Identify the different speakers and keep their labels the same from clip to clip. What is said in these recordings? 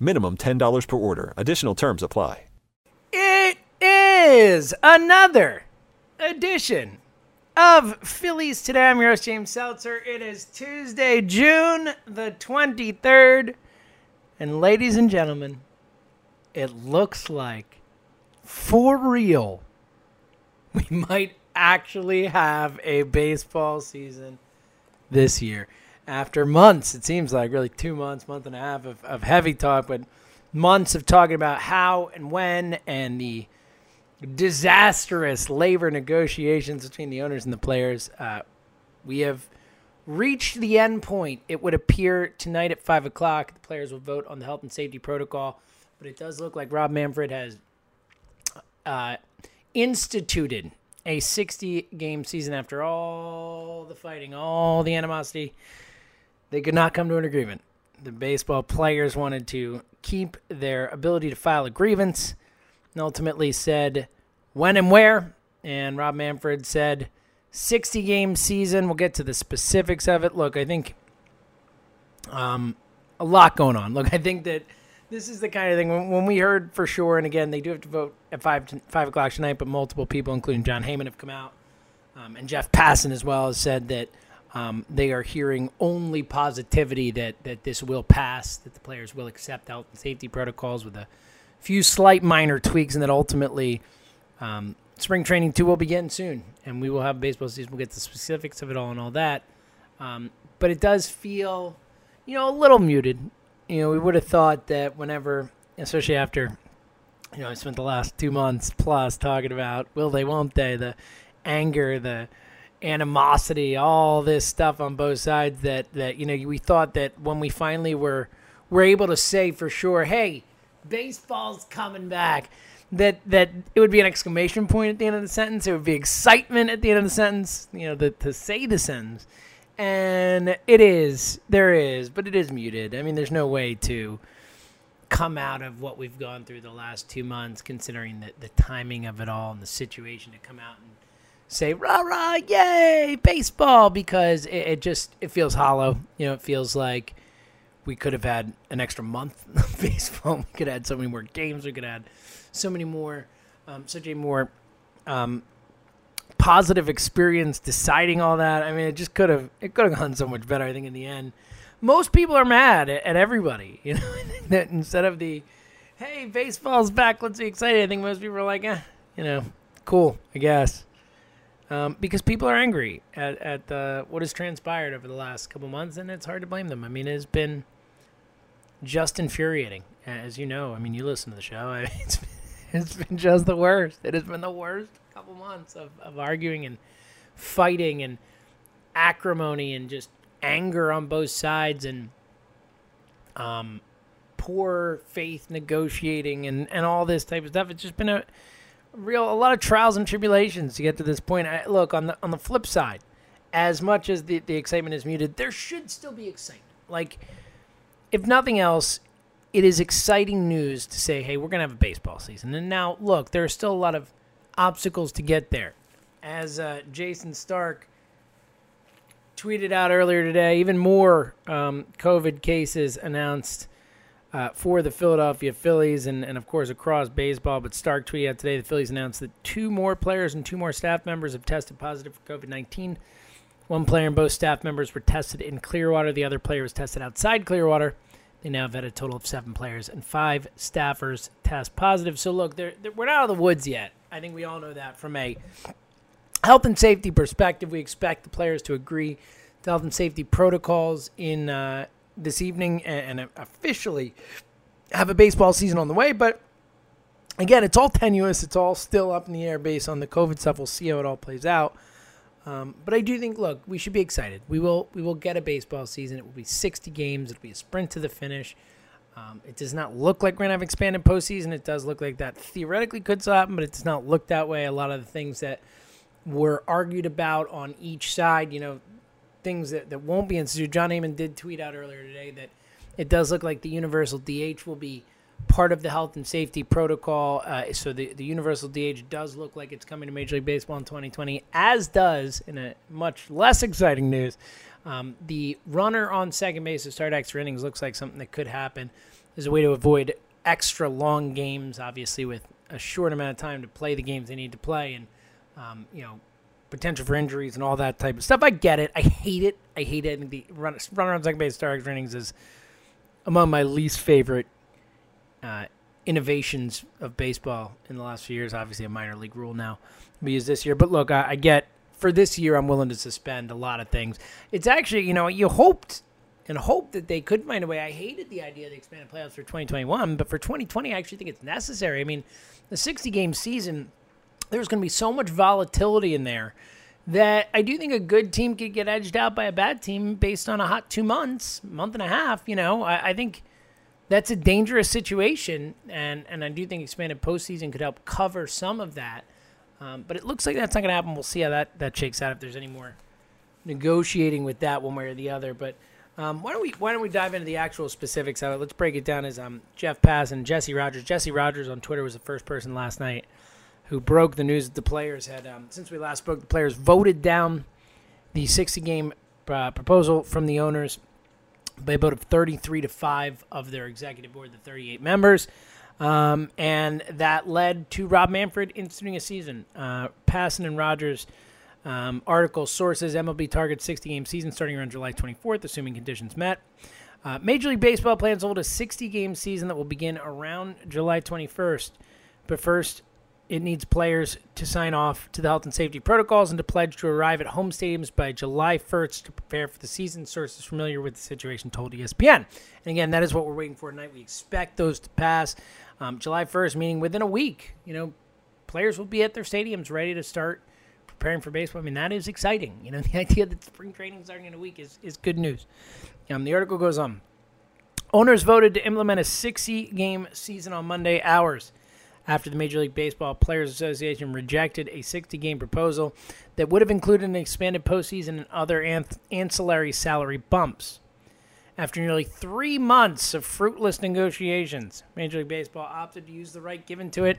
Speaker 1: Minimum $10 per order. Additional terms apply.
Speaker 2: It is another edition of Phillies Today. I'm your host, James Seltzer. It is Tuesday, June the 23rd. And ladies and gentlemen, it looks like for real we might actually have a baseball season this year. After months, it seems like really two months, month and a half of, of heavy talk, but months of talking about how and when and the disastrous labor negotiations between the owners and the players. Uh, we have reached the end point. It would appear tonight at 5 o'clock. The players will vote on the health and safety protocol. But it does look like Rob Manfred has uh, instituted a 60 game season after all the fighting, all the animosity. They could not come to an agreement. The baseball players wanted to keep their ability to file a grievance and ultimately said when and where. And Rob Manfred said 60 game season. We'll get to the specifics of it. Look, I think um, a lot going on. Look, I think that this is the kind of thing when, when we heard for sure, and again, they do have to vote at 5, to, 5 o'clock tonight, but multiple people, including Jon Heyman, have come out. Um, and Jeff Passan as well has said that um, they are hearing only positivity that, that this will pass, that the players will accept and safety protocols with a few slight minor tweaks, and that ultimately um, spring training two will begin soon, and we will have baseball season. We'll get the specifics of it all and all that. Um, but it does feel, you know, a little muted. You know, we would have thought that whenever, especially after, you know, I spent the last two months plus talking about will they, won't they, the anger, the animosity, all this stuff on both sides. That that you know, we thought that when we finally were were able to say for sure, hey, baseball's coming back that that it would be an exclamation point at the end of the sentence. It would be excitement at the end of the sentence. You know, the, to say the sentence, and it is there is, but it is muted. I mean, there's no way to come out of what we've gone through the last two months, considering the the timing of it all and the situation to come out and say rah rah yay baseball because it, it just it feels hollow. You know, it feels like we could have had an extra month of baseball. We could have had so many more games. We could have had so many more, um, such a more um, positive experience deciding all that. I mean, it just could have it could have gone so much better. I think in the end, most people are mad at, at everybody. You know, that instead of the hey, baseball's back, let's be excited. I think most people are like, eh, you know, cool, I guess. Um, because people are angry at, at what has transpired over the last couple months, and it's hard to blame them. I mean, it has been just infuriating, as you know. I mean, you listen to the show. I mean, it's been it's been just the worst. It has been the worst couple months of, of arguing and fighting and acrimony and just anger on both sides and um, poor faith negotiating and, and all this type of stuff. It's just been a real a lot of trials and tribulations to get to this point. I, look on the on the flip side, as much as the, the excitement is muted, there should still be excitement. Like, if nothing else, it is exciting news to say, hey, we're to have a baseball season. And now, look, there are still a lot of obstacles to get there. As uh, Jayson Stark tweeted out earlier today, even more um, COVID cases announced uh, for the Philadelphia Phillies and, and, of course, across baseball. But Stark tweeted out today the Phillies announced that two more players and two more staff members have tested positive for COVID 19. One player and both staff members were tested in Clearwater. The other player was tested outside Clearwater. They now have had a total of seven players and five staffers test positive. So, look, they're, they're, we're not out of the woods yet. I think we all know that from a health and safety perspective. We expect the players to agree to health and safety protocols in uh, this evening and, officially have a baseball season on the way. But again, it's all tenuous. It's all still up in the air based on the COVID stuff. We'll see how it all plays out. Um, but I do think, look, we should be excited. We will, we will get a baseball season. It will be 60 games. It'll be a sprint to the finish. Um, it does not look like we're gonna have expanded postseason. It does look like that theoretically could happen, but it does not look that way. A lot of the things that were argued about on each side, you know, things that, that won't be instituted. Jon Heyman did tweet out earlier today that it does look like the universal DH will be part of the health and safety protocol. Uh, so the, the universal DH does look like it's coming to Major League Baseball in 2020, as does, in a much less exciting news, um, the runner on second base to start extra innings looks like something that could happen. There's a way to avoid extra long games, obviously, with a short amount of time to play the games they need to play, and um, you know, potential for injuries and all that type of stuff. I get it. I hate it. I hate it. And the run, runner on second base star innings is among my least favorite uh, innovations of baseball in the last few years. Obviously, a minor league rule now we use this year. But look, I, I get for this year, I'm willing to suspend a lot of things. It's actually, you know, you hoped and hoped that they could find a way. I hated the idea of the expanded playoffs for 2021, but for 2020, I actually think it's necessary. I mean, the 60 game season, there's going to be so much volatility in there that I do think a good team could get edged out by a bad team based on a hot two months, month and a half. You know, I, I think that's a dangerous situation, and and I do think expanded postseason could help cover some of that. Um, but it looks like that's not going to happen. We'll see how that that shakes out if there's any more negotiating with that one way or the other. But um, why don't we why don't we dive into the actual specifics of it? Let's break it down as um, Jeff Passan Jesse Rogers. Jesse Rogers on Twitter was the first person last night who broke the news that the players had um, since we last spoke. The players voted down the 60 game uh, proposal from the owners by a vote of 33 to 5 of their executive board, the 38 members. Um, and that led to Rob Manfred instituting a season. Uh, Passan and Rogers um, article sources MLB targets 60 game season starting around July 24th, assuming conditions met. Uh, Major League Baseball plans to hold a 60 game season that will begin around July 21st. But first, it needs players to sign off to the health and safety protocols and to pledge to arrive at home stadiums by July 1st to prepare for the season. Sources familiar with the situation told ESPN. And again, that is what we're waiting for tonight. We expect those to pass. Um, July 1st, meaning within a week, you know, players will be at their stadiums ready to start preparing for baseball. I mean, that is exciting. You know, the idea that spring training is starting in a week is, is good news. Um, the article goes on. Owners voted to implement a 60 game season on Monday hours after the Major League Baseball Players Association rejected a 60 game proposal that would have included an expanded postseason and other ancillary salary bumps. After nearly three months of fruitless negotiations, Major League Baseball opted to use the right given to it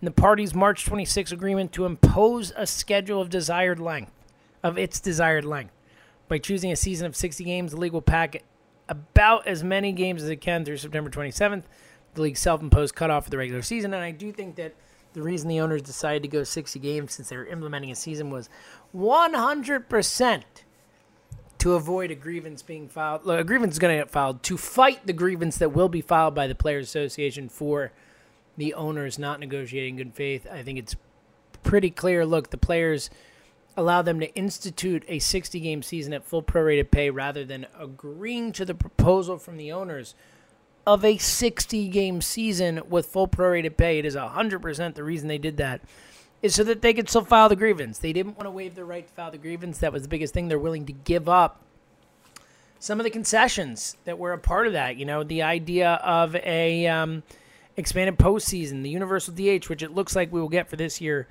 Speaker 2: in the parties' March 26 agreement to impose a schedule of desired length, of its desired length. By choosing a season of 60 games, the league will pack about as many games as it can through September 27th the league's self-imposed cutoff for the regular season, and I do think that the reason the owners decided to go 60 games since they were implementing a season was 100% to avoid a grievance being filed. A grievance is going to get filed to fight the grievance that will be filed by the Players Association for the owners not negotiating good faith. I think it's pretty clear. Look, the players allow them to institute a 60 game season at full prorated pay rather than agreeing to the proposal from the owners of a 60 game season with full prorated pay. It is 100% the reason they did that is so that they could still file the grievance. They didn't want to waive their right to file the grievance. That was the biggest thing. They're willing to give up some of the concessions that were a part of that. You know, the idea of a um, expanded postseason, the universal DH, which it looks like we will get for this year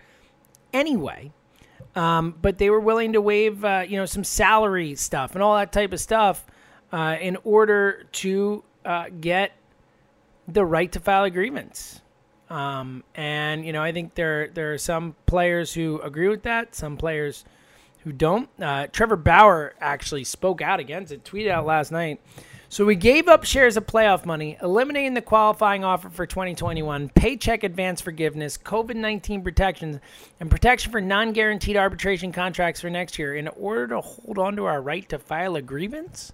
Speaker 2: anyway. Um, but they were willing to waive, uh, you know, some salary stuff and all that type of stuff uh, in order to uh, get the right to file a grievance. Um, and you know, I think there there are some players who agree with that, some players who don't. Uh, Trevor Bauer actually spoke out against it, tweeted out last night. So we gave up shares of playoff money, eliminating the qualifying offer for 2021, paycheck advance forgiveness, COVID 19 protections, and protection for non guaranteed arbitration contracts for next year in order to hold on to our right to file a grievance.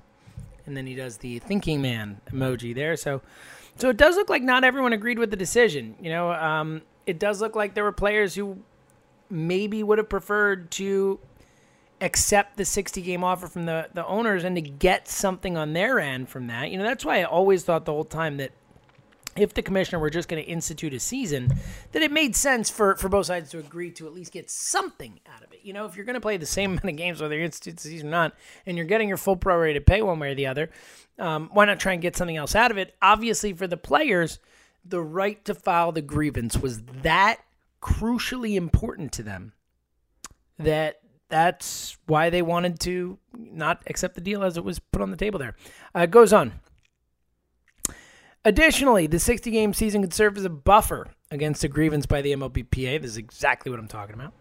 Speaker 2: And then he does the thinking man emoji there. So so it does look like not everyone agreed with the decision. You know, um, it does look like there were players who maybe would have preferred to accept the 60 game offer from the, the owners and to get something on their end from that. You know, that's why I always thought the whole time that if the commissioner were just going to institute a season, that it made sense for, for both sides to agree to at least get something out of it. You know, if you're going to play the same amount of games, whether you institute the season or not, and you're getting your full prorated pay one way or the other, um, why not try and get something else out of it? Obviously, for the players, the right to file the grievance was that crucially important to them that that's why they wanted to not accept the deal as it was put on the table there. Uh, it goes on. Additionally, the 60 game season could serve as a buffer against a grievance by the MLBPA. This is exactly what I'm talking about.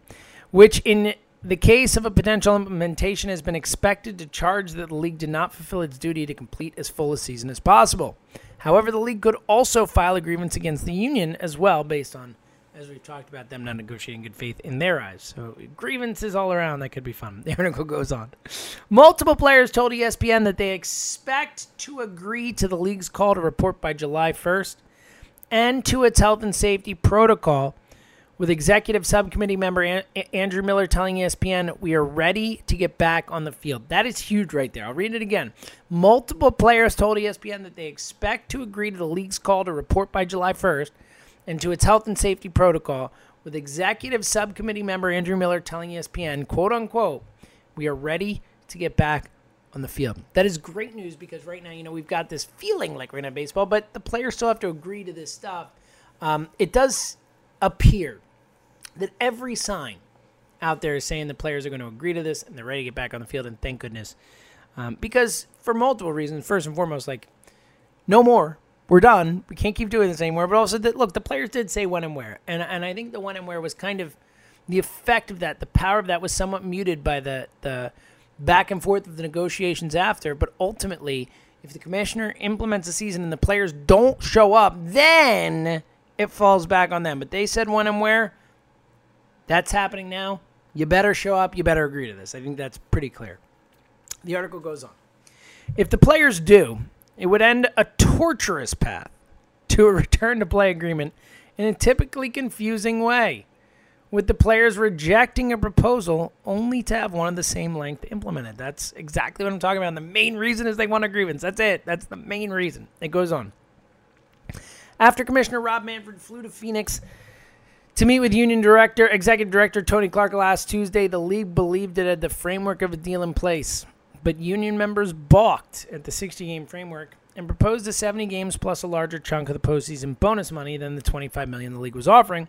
Speaker 2: Which, in the case of a potential implementation, has been expected to charge that the league did not fulfill its duty to complete as full a season as possible. However, the league could also file a grievance against the union as well, based on as we've talked about them not negotiating good faith in their eyes. So grievances all around. That could be fun. The article goes on. Multiple players told ESPN that they expect to agree to the league's call to report by July 1st and to its health and safety protocol. With executive subcommittee member Andrew Miller telling ESPN, we are ready to get back on the field. That is huge right there. I'll read it again. Multiple players told ESPN that they expect to agree to the league's call to report by July 1st and to its health and safety protocol, with executive subcommittee member Andrew Miller telling ESPN, quote unquote, we are ready to get back on the field. That is great news because right now, you know, we've got this feeling like we're to baseball, but the players still have to agree to this stuff. Um, it does appear that every sign out there is saying the players are going to agree to this and they're ready to get back on the field, and thank goodness. Um, because for multiple reasons, first and foremost, like no more we're done. We can't keep doing this anymore. But also, that look, the players did say when and where, and and I think the when and where was kind of the effect of that. The power of that was somewhat muted by the the back and forth of the negotiations after. But ultimately, if the commissioner implements a season and the players don't show up, then it falls back on them. But they said when and where. That's happening now. You better show up. You better agree to this. I think that's pretty clear. The article goes on. If the players do, it would end a torturous path to a return to play agreement in a typically confusing way, with the players rejecting a proposal only to have one of the same length implemented. That's exactly what I'm talking about. And the main reason is they want a grievance. That's it. That's the main reason. It goes on. After Commissioner Rob Manfred flew to Phoenix to meet with Union Director, Executive Director Tony Clark last Tuesday, the league believed it had the framework of a deal in place but union members balked at the 60 game framework and proposed a 70 games plus a larger chunk of the postseason bonus money than the 25 million the league was offering,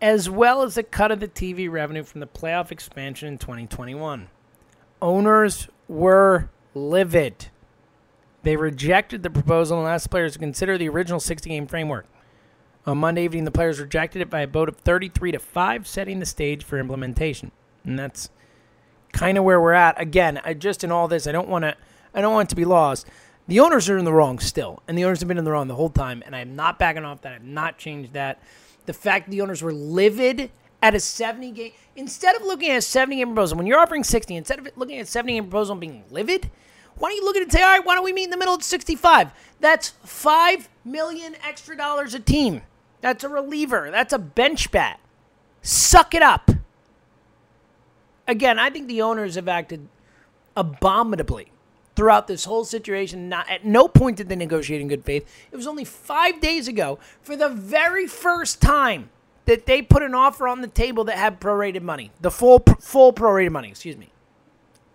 Speaker 2: as well as a cut of the TV revenue from the playoff expansion in 2021. Owners were livid. They rejected the proposal and asked players to consider the original 60 game framework. On Monday evening, the players rejected it by a vote of 33 to 5, setting the stage for implementation. And that's kind of where we're at. Again, I just in all this, I don't want to, I don't want it to be lost. The owners are in the wrong still, and the owners have been in the wrong the whole time, and I'm not backing off that. I've not changed that. The fact the owners were livid at a 70 game, instead of looking at a 70 game proposal, when you're offering 60, instead of looking at a 70 game proposal and being livid, why don't you look at it and say, all right, why don't we meet in the middle at 65? That's five million extra dollars a team. That's a reliever. That's a bench bat. Suck it up again, I think the owners have acted abominably throughout this whole situation. Not at no point did they negotiate in good faith. It was only five days ago, for the very first time, that they put an offer on the table that had prorated money, the full full prorated money. Excuse me.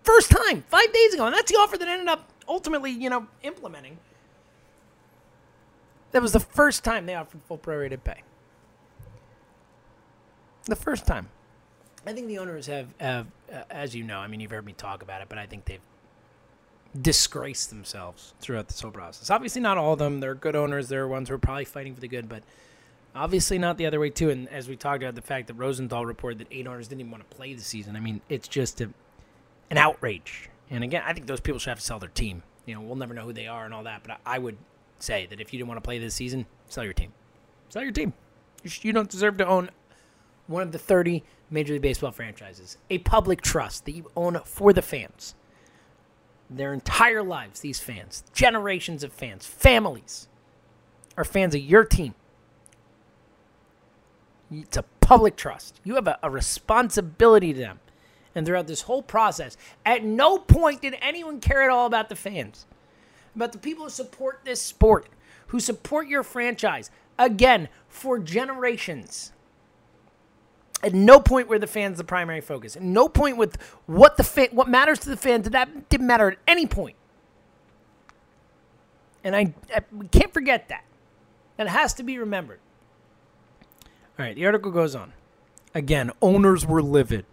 Speaker 2: First time, five days ago, and that's the offer that ended up ultimately, you know, implementing. That was the first time they offered full prorated pay. The first time. I think the owners have, have uh, as you know, I mean, you've heard me talk about it, but I think they've disgraced themselves throughout this whole process. Obviously, not all of them. They're good owners. There are ones who are probably fighting for the good, but obviously not the other way too. And as we talked about, the fact that Rosenthal reported that eight owners didn't even want to play the season. I mean, it's just a, an outrage. And again, I think those people should have to sell their team. You know, we'll never know who they are and all that, but I, I would say that if you didn't want to play this season, sell your team. Sell your team. You, sh- you don't deserve to own one of the 30 Major League Baseball franchises, a public trust that you own for the fans. Their entire lives, these fans, generations of fans, families, are fans of your team. It's a public trust. You have a, a responsibility to them. And throughout this whole process, at no point did anyone care at all about the fans, about the people who support this sport, who support your franchise, again, for generations. At no point were the fans the primary focus. At no point with what the fan, what matters to the fans, that didn't matter at any point. And I, I we can't forget that. That has to be remembered. All right, the article goes on. Again, owners were livid.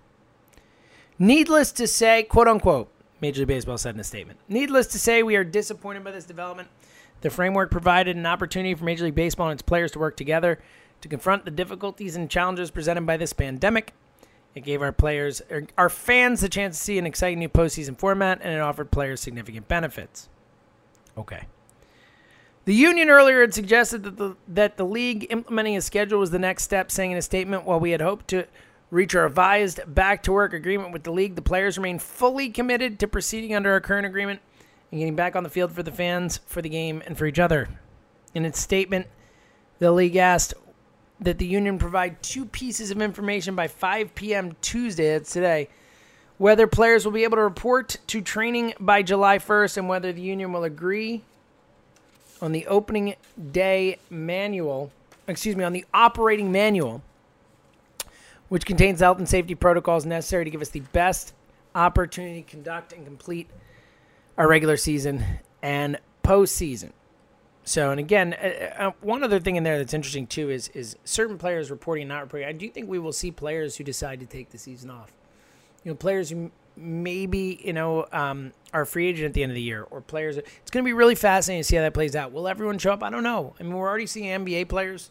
Speaker 2: Needless to say, quote unquote, Major League Baseball said in a statement. Needless to say, we are disappointed by this development. The framework provided an opportunity for Major League Baseball and its players to work together to confront the difficulties and challenges presented by this pandemic. It gave our players, er, our fans, the chance to see an exciting new postseason format, and it offered players significant benefits. Okay. The union earlier had suggested that the that the league implementing a schedule was the next step, saying in a statement, while we had hoped to reach a revised back to work agreement with the league, the players remain fully committed to proceeding under our current agreement and getting back on the field for the fans, for the game, and for each other. In its statement, the league asked that the union provide two pieces of information by 5 p.m. Tuesday, that's today, whether players will be able to report to training by July 1st and whether the union will agree on the opening day manual, excuse me, on the operating manual, which contains health and safety protocols necessary to give us the best opportunity to conduct and complete our regular season and postseason. So, and again, uh, uh, one other thing in there that's interesting too is is certain players reporting and not reporting. I do think we will see players who decide to take the season off. You know, players who maybe you know um, are free agent at the end of the year, or players. It's going to be really fascinating to see how that plays out. Will everyone show up? I don't know. I mean, we're already seeing NBA players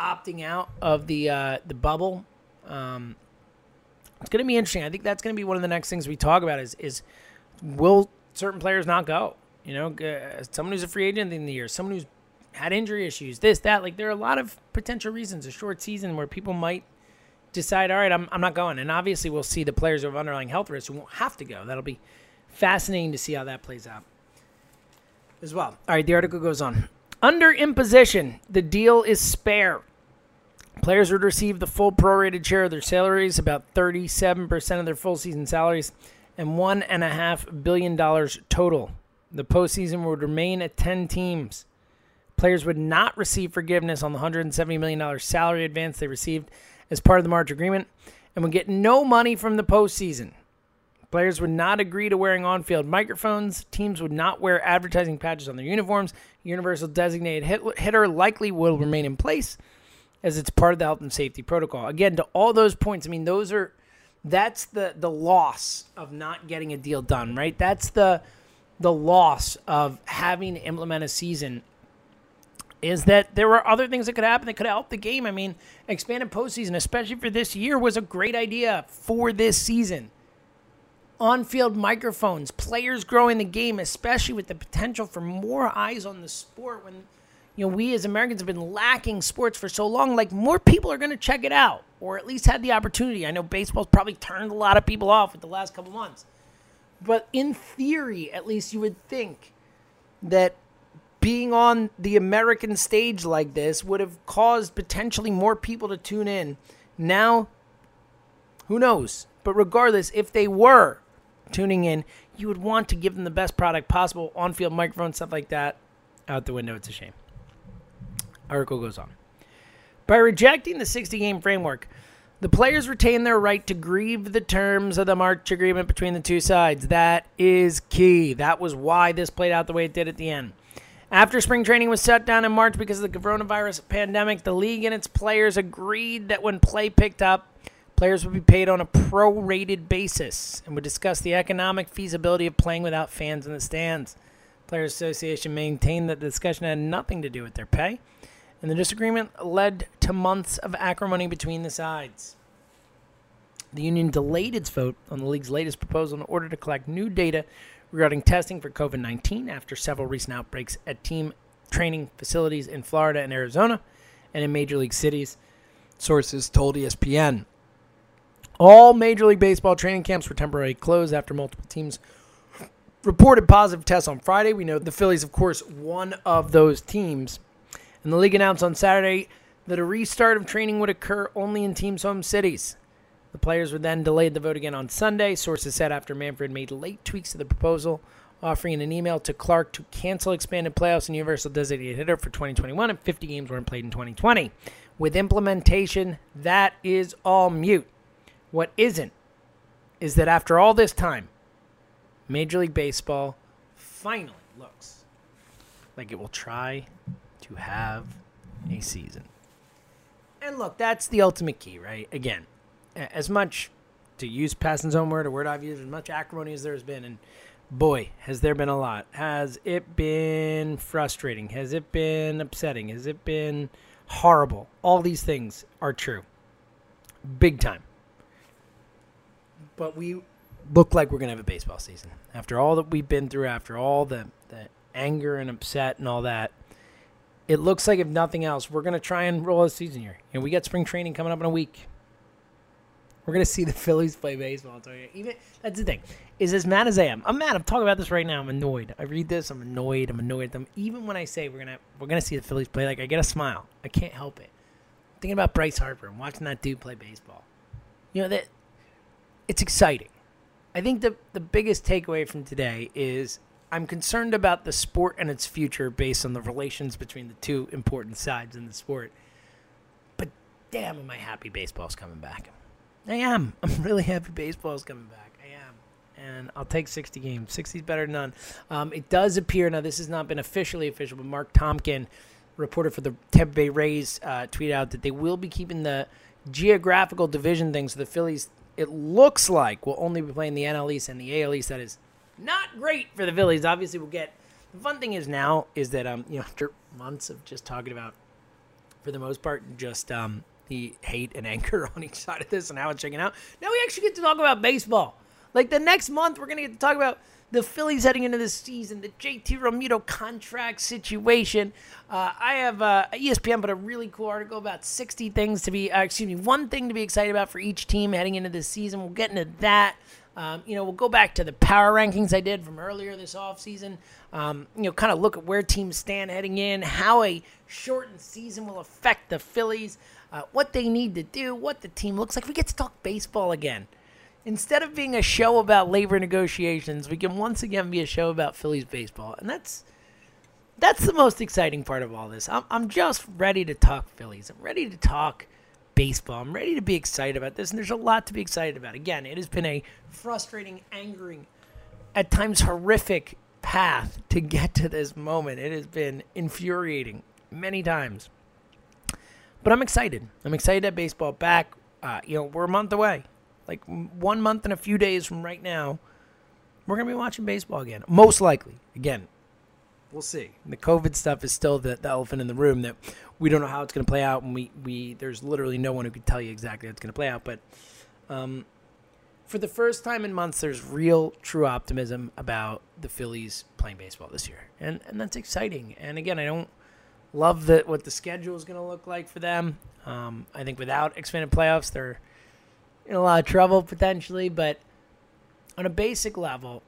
Speaker 2: opting out of the uh, the bubble. Um, it's going to be interesting. I think that's going to be one of the next things we talk about. Is is will certain players not go? You know, uh, someone who's a free agent in the year, someone who's had injury issues, this, that. Like, there are a lot of potential reasons, a short season where people might decide, all right, I'm, I'm not going. And obviously, we'll see the players who have underlying health risks who won't have to go. That'll be fascinating to see how that plays out as well. All right, the article goes on. Under imposition, the deal is spare. Players would receive the full prorated share of their salaries, about 37% of their full season salaries, and $1.5 billion total. The postseason would remain at 10 teams. Players would not receive forgiveness on the $170 million salary advance they received as part of the March agreement and would get no money from the postseason. Players would not agree to wearing on field microphones. Teams would not wear advertising patches on their uniforms. Universal designated hit- hitter likely will remain in place as it's part of the health and safety protocol. Again, to all those points, I mean, those are that's the the loss of not getting a deal done, right? That's the the loss of having to implement a season is that there were other things that could happen that could help the game. I mean, expanded postseason, especially for this year, was a great idea for this season. On field microphones, players growing the game, especially with the potential for more eyes on the sport when you know we as Americans have been lacking sports for so long, like more people are gonna check it out, or at least had the opportunity. I know baseball's probably turned a lot of people off with the last couple months. But in theory, at least you would think that being on the American stage like this would have caused potentially more people to tune in. Now, who knows? But regardless, if they were tuning in, you would want to give them the best product possible on field microphone, stuff like that. Out the window, it's a shame. Article goes on. By rejecting the 60 game framework, the players retain their right to grieve the terms of the March agreement between the two sides. That is key. That was why this played out the way it did at the end. After spring training was shut down in March because of the coronavirus pandemic, the league and its players agreed that when play picked up, Players would be paid on a prorated basis and would discuss the economic feasibility of playing without fans in the stands. Players Association maintained that the discussion had nothing to do with their pay, and the disagreement led to months of acrimony between the sides. The union delayed its vote on the league's latest proposal in order to collect new data regarding testing for COVID 19 after several recent outbreaks at team training facilities in Florida and Arizona and in major league cities, sources told ESPN. All Major League Baseball training camps were temporarily closed after multiple teams reported positive tests on Friday. We know the Phillies, of course, one of those teams. And the league announced on Saturday that a restart of training would occur only in teams' home cities. The players would then delay the vote again on Sunday, sources said after Manfred made late tweaks to the proposal, offering an email to Clark to cancel expanded playoffs and universal designated hitter for 2021 if 50 games weren't played in 2020. With implementation, that is all mute. What isn't is that after all this time, Major League Baseball finally looks like it will try to have a season. And look, that's the ultimate key, right? Again, as much to use Passan's own word, a word I've used, as much acrimony as there's been, and boy, has there been a lot. Has it been frustrating? Has it been upsetting? Has it been horrible? All these things are true. Big time. But we look like we're going to have a baseball season. After all that we've been through, after all the, the anger and upset and all that, it looks like if nothing else, we're going to try and roll a season here. And we got spring training coming up in a week. We're going to see the Phillies play baseball. I'll. Even that's the thing. Is as mad as I am. I'm mad. I'm talking about this right now. I'm annoyed. I read this. I'm annoyed. I'm annoyed at them. Even when I say we're gonna we're gonna see the Phillies play, like I get a smile. I can't help it. thinking about Bryce Harper and watching that dude play baseball. You know that it's exciting. I think the the biggest takeaway from today is I'm concerned about the sport and its future based on the relations between the two important sides in the sport. But damn, am I happy baseball's coming back. I am. I'm really happy baseball's coming back. I am. And I'll take 60 games. 60 is better than none. Um, it does appear, now this has not been officially official, but Marc Topkin, reporter for the Tampa Bay Rays, uh, tweeted out that they will be keeping the geographical division thing. So the Phillies, it looks like, will only be playing the NL East and the AL East. That is not great for the Phillies. Obviously, we'll get. The fun thing is now is that um you know after months of just talking about, for the most part, just um the hate and anger on each side of this and how it's checking out. Now we actually get to talk about baseball. Like the next month, we're gonna get to talk about the Phillies heading into this season, the JT Realmuto contract situation. Uh, I have uh, ESPN put a really cool article about 60 things to be, uh, excuse me, one thing to be excited about for each team heading into this season. We'll get into that. Um, you know, we'll go back to the power rankings I did from earlier this offseason. Um, you know, kind of look at where teams stand heading in, how a shortened season will affect the Phillies, uh, what they need to do, what the team looks like. We get to talk baseball again. Instead of being a show about labor negotiations, we can once again be a show about Phillies baseball, and that's that's the most exciting part of all this. I'm I'm just ready to talk Phillies. I'm ready to talk baseball. I'm ready to be excited about this, and there's a lot to be excited about. Again, it has been a frustrating, angering, at times horrific path to get to this moment. It has been infuriating many times. But I'm excited. I'm excited have baseball back. Uh, you know, we're a month away. Like one month and a few days from right now, we're going to be watching baseball again. Most likely. Again, we'll see. The COVID stuff is still the, the elephant in the room that we don't know how it's going to play out, and we, we there's literally no one who can tell you exactly how it's going to play out. But um, for the first time in months, there's real, true optimism about the Phillies playing baseball this year, and and that's exciting. And again, I don't love the what the schedule is going to look like for them. Um, I think without expanded playoffs, they're in a lot of trouble potentially. But on a basic level,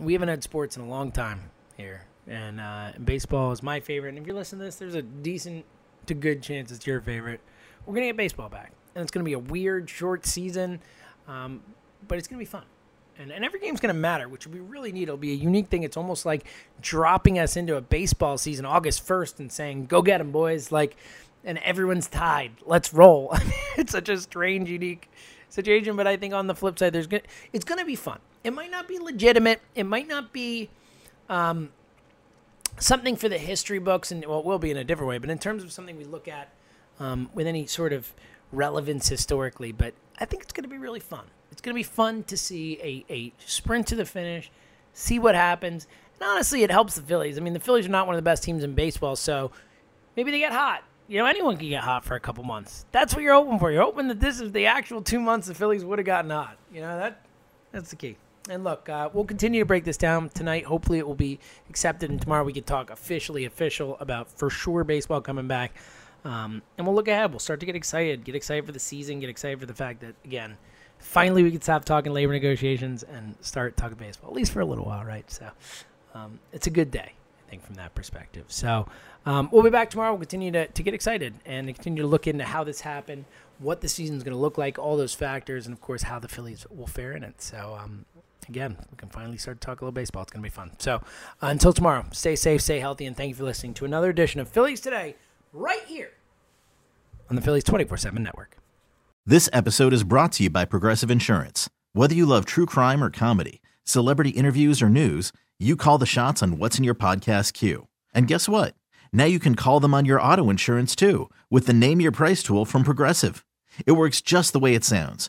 Speaker 2: we haven't had sports in a long time here, and, uh, baseball is my favorite. And if you're listening to this, there's a decent to good chance it's your favorite. We're gonna get baseball back, and it's gonna be a weird short season, um, but it's gonna be fun. And, and every game's going to matter, which will be really neat. It'll be a unique thing. It's almost like dropping us into a baseball season August 1st and saying, go get them, boys. Like, and everyone's tied. Let's roll. it's such a strange, unique situation. But I think on the flip side, there's gonna, it's going to be fun. It might not be legitimate. It might not be um, something for the history books, and well, it will be in a different way. But in terms of something we look at um, with any sort of relevance historically, but I think it's going to be really fun. It's going to be fun to see a, a sprint to the finish, see what happens. And honestly, it helps the Phillies. I mean, the Phillies are not one of the best teams in baseball, so maybe they get hot. You know, anyone can get hot for a couple months. That's what you're hoping for. You're hoping that this is the actual two months the Phillies would have gotten hot. You know, that that's the key. And look, uh, we'll continue to break this down tonight. Hopefully, it will be accepted, and tomorrow we can talk officially official about for sure baseball coming back. Um, and we'll look ahead. We'll start to get excited. Get excited for the season. Get excited for the fact that again, finally we can stop talking labor negotiations and start talking baseball, at least for a little while, right? So, um, it's a good day, I think, from that perspective. So, um, we'll be back tomorrow. We'll continue to, to get excited and continue to look into how this happened, what the season's going to look like, all those factors, and of course how the Phillies will fare in it. So, um, again, we can finally start to talk a little baseball. It's going to be fun. So, until tomorrow, stay safe, stay healthy, and thank you for listening to another edition of Phillies Today, right here on the Phillies 24 7 network.
Speaker 3: This episode is brought to you by Progressive Insurance. Whether you love true crime or comedy, celebrity interviews or news, you call the shots on what's in your podcast queue. And guess what? Now you can call them on your auto insurance too with the Name Your Price tool from Progressive. It works just the way it sounds.